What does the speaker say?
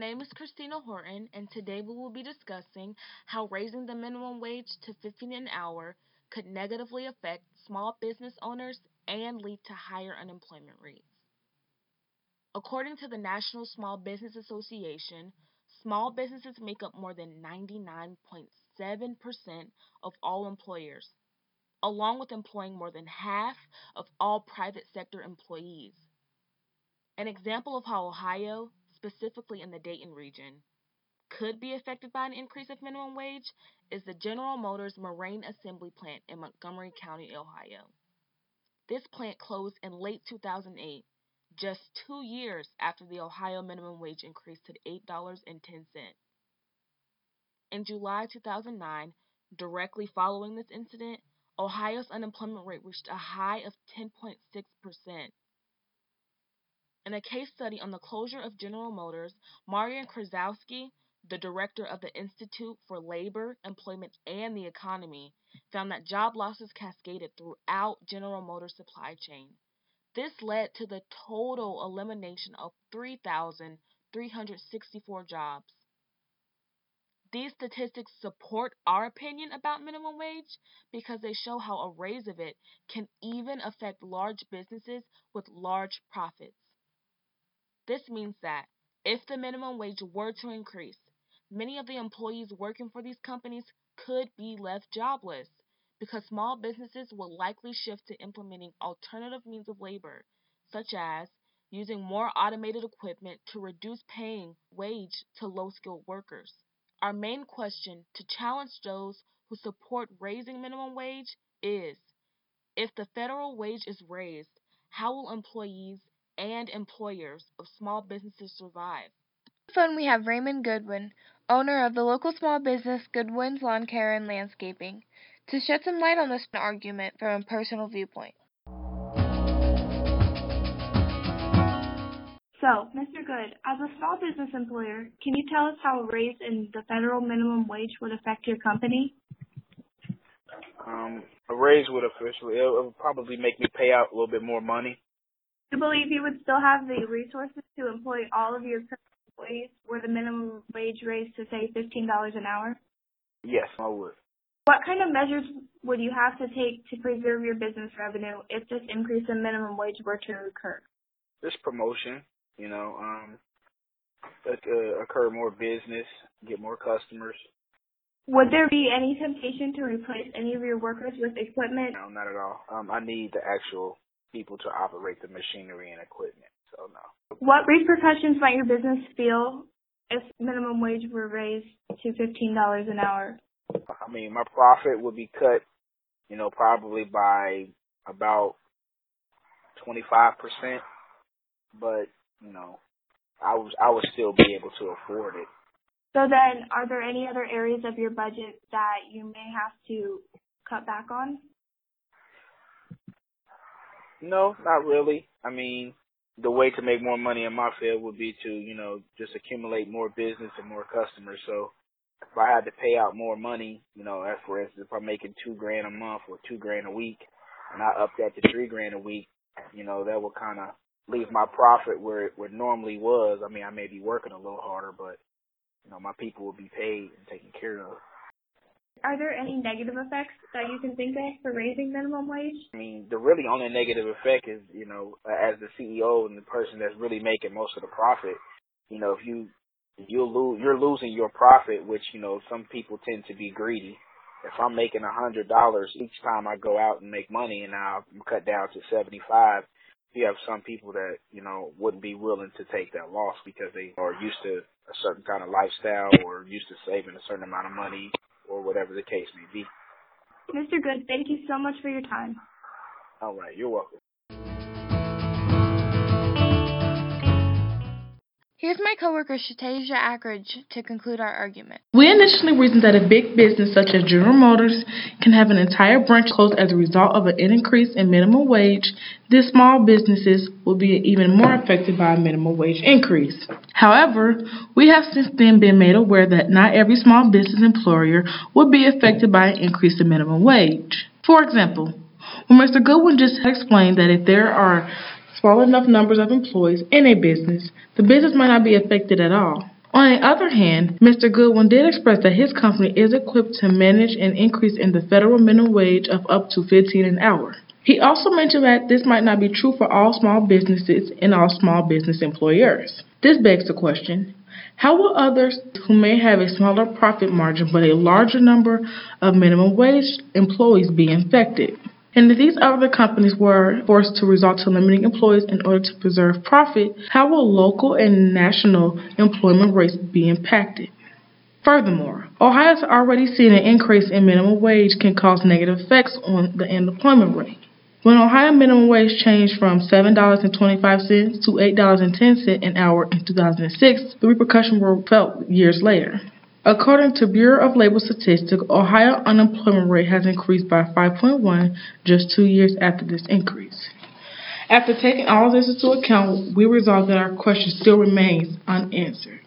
name is Christina Horton, and today we will be discussing how raising the minimum wage to 15 an hour could negatively affect small business owners and lead to higher unemployment rates. According to the National Small Business Association, small businesses make up more than 99.7% of all employers, along with employing more than half of all private sector employees. An example of how Ohio, specifically in the Dayton region, could be affected by an increase of minimum wage is the General Motors Moraine Assembly Plant in Montgomery County, Ohio. This plant closed in late 2008, just two years after the Ohio minimum wage increased to $8.10. In July 2009, directly following this incident, Ohio's unemployment rate reached a high of 10.6%. In a case study on the closure of General Motors, Marian Krzyzowski, the director of the Institute for Labor, Employment, and the Economy, found that job losses cascaded throughout General Motors' supply chain. This led to the total elimination of 3,364 jobs. These statistics support our opinion about minimum wage because they show how a raise of it can even affect large businesses with large profits. This means that if the minimum wage were to increase, many of the employees working for these companies could be left jobless because small businesses will likely shift to implementing alternative means of labor, such as using more automated equipment to reduce paying wage to low skilled workers. Our main question to challenge those who support raising minimum wage is if the federal wage is raised, how will employees and employers of small businesses survive. On the phone we have Raymond Goodwin, owner of the local small business Goodwin's Lawn Care and Landscaping, to shed some light on this argument from a personal viewpoint. So, Mr. Good, as a small business employer, can you tell us how a raise in the federal minimum wage would affect your company? Um, a raise would officially, it would probably make me pay out a little bit more money you believe you would still have the resources to employ all of your current employees were the minimum wage raised to say $15 an hour? Yes, I would. What kind of measures would you have to take to preserve your business revenue if this increase in minimum wage were to occur? This promotion, you know, um, let uh, occur more business, get more customers. Would there be any temptation to replace any of your workers with equipment? No, not at all. Um, I need the actual people to operate the machinery and equipment. So no. What repercussions might your business feel if minimum wage were raised to fifteen dollars an hour? I mean, my profit would be cut, you know, probably by about twenty five percent, but you know, I was I would still be able to afford it. So then, are there any other areas of your budget that you may have to cut back on? No, not really. I mean, the way to make more money in my field would be to, you know, just accumulate more business and more customers. So if I had to pay out more money, you know, as for instance, if I'm making two grand a month or two grand a week, and I up that to three grand a week, you know, that would kind of leave my profit where it where normally was. I mean, I may be working a little harder, but you know, my people will be paid and taken care of. Are there any negative effects that you can think of for raising minimum wage? I mean, the really only negative effect is, you know, as the CEO and the person that's really making most of the profit, you know, if you you'll lose you're losing your profit, which you know some people tend to be greedy. If I'm making a hundred dollars each time I go out and make money, and I'm cut down to seventy five, you have some people that you know wouldn't be willing to take that loss because they are used to a certain kind of lifestyle or used to saving a certain amount of money or whatever the case may be. Mr. Good, thank you so much for your time. All right, you're welcome. Here's my coworker Shetasia Akridge to conclude our argument. We initially reasoned that a big business such as General Motors can have an entire branch closed as a result of an increase in minimum wage. These small businesses will be even more affected by a minimum wage increase. However, we have since then been made aware that not every small business employer will be affected by an increase in minimum wage. For example, when Mr. Goodwin just explained that if there are small enough numbers of employees in a business, the business might not be affected at all. On the other hand, Mr. Goodwin did express that his company is equipped to manage an increase in the federal minimum wage of up to 15 an hour. He also mentioned that this might not be true for all small businesses and all small business employers. This begs the question, how will others who may have a smaller profit margin but a larger number of minimum wage employees be affected? And if these other companies were forced to resort to limiting employees in order to preserve profit, how will local and national employment rates be impacted? Furthermore, Ohio has already seen an increase in minimum wage can cause negative effects on the unemployment rate. When Ohio minimum wage changed from $7.25 to $8.10 an hour in 2006, the repercussions were felt years later. According to Bureau of Labor Statistics, Ohio unemployment rate has increased by 5.1 just two years after this increase. After taking all this into account, we resolve that our question still remains unanswered.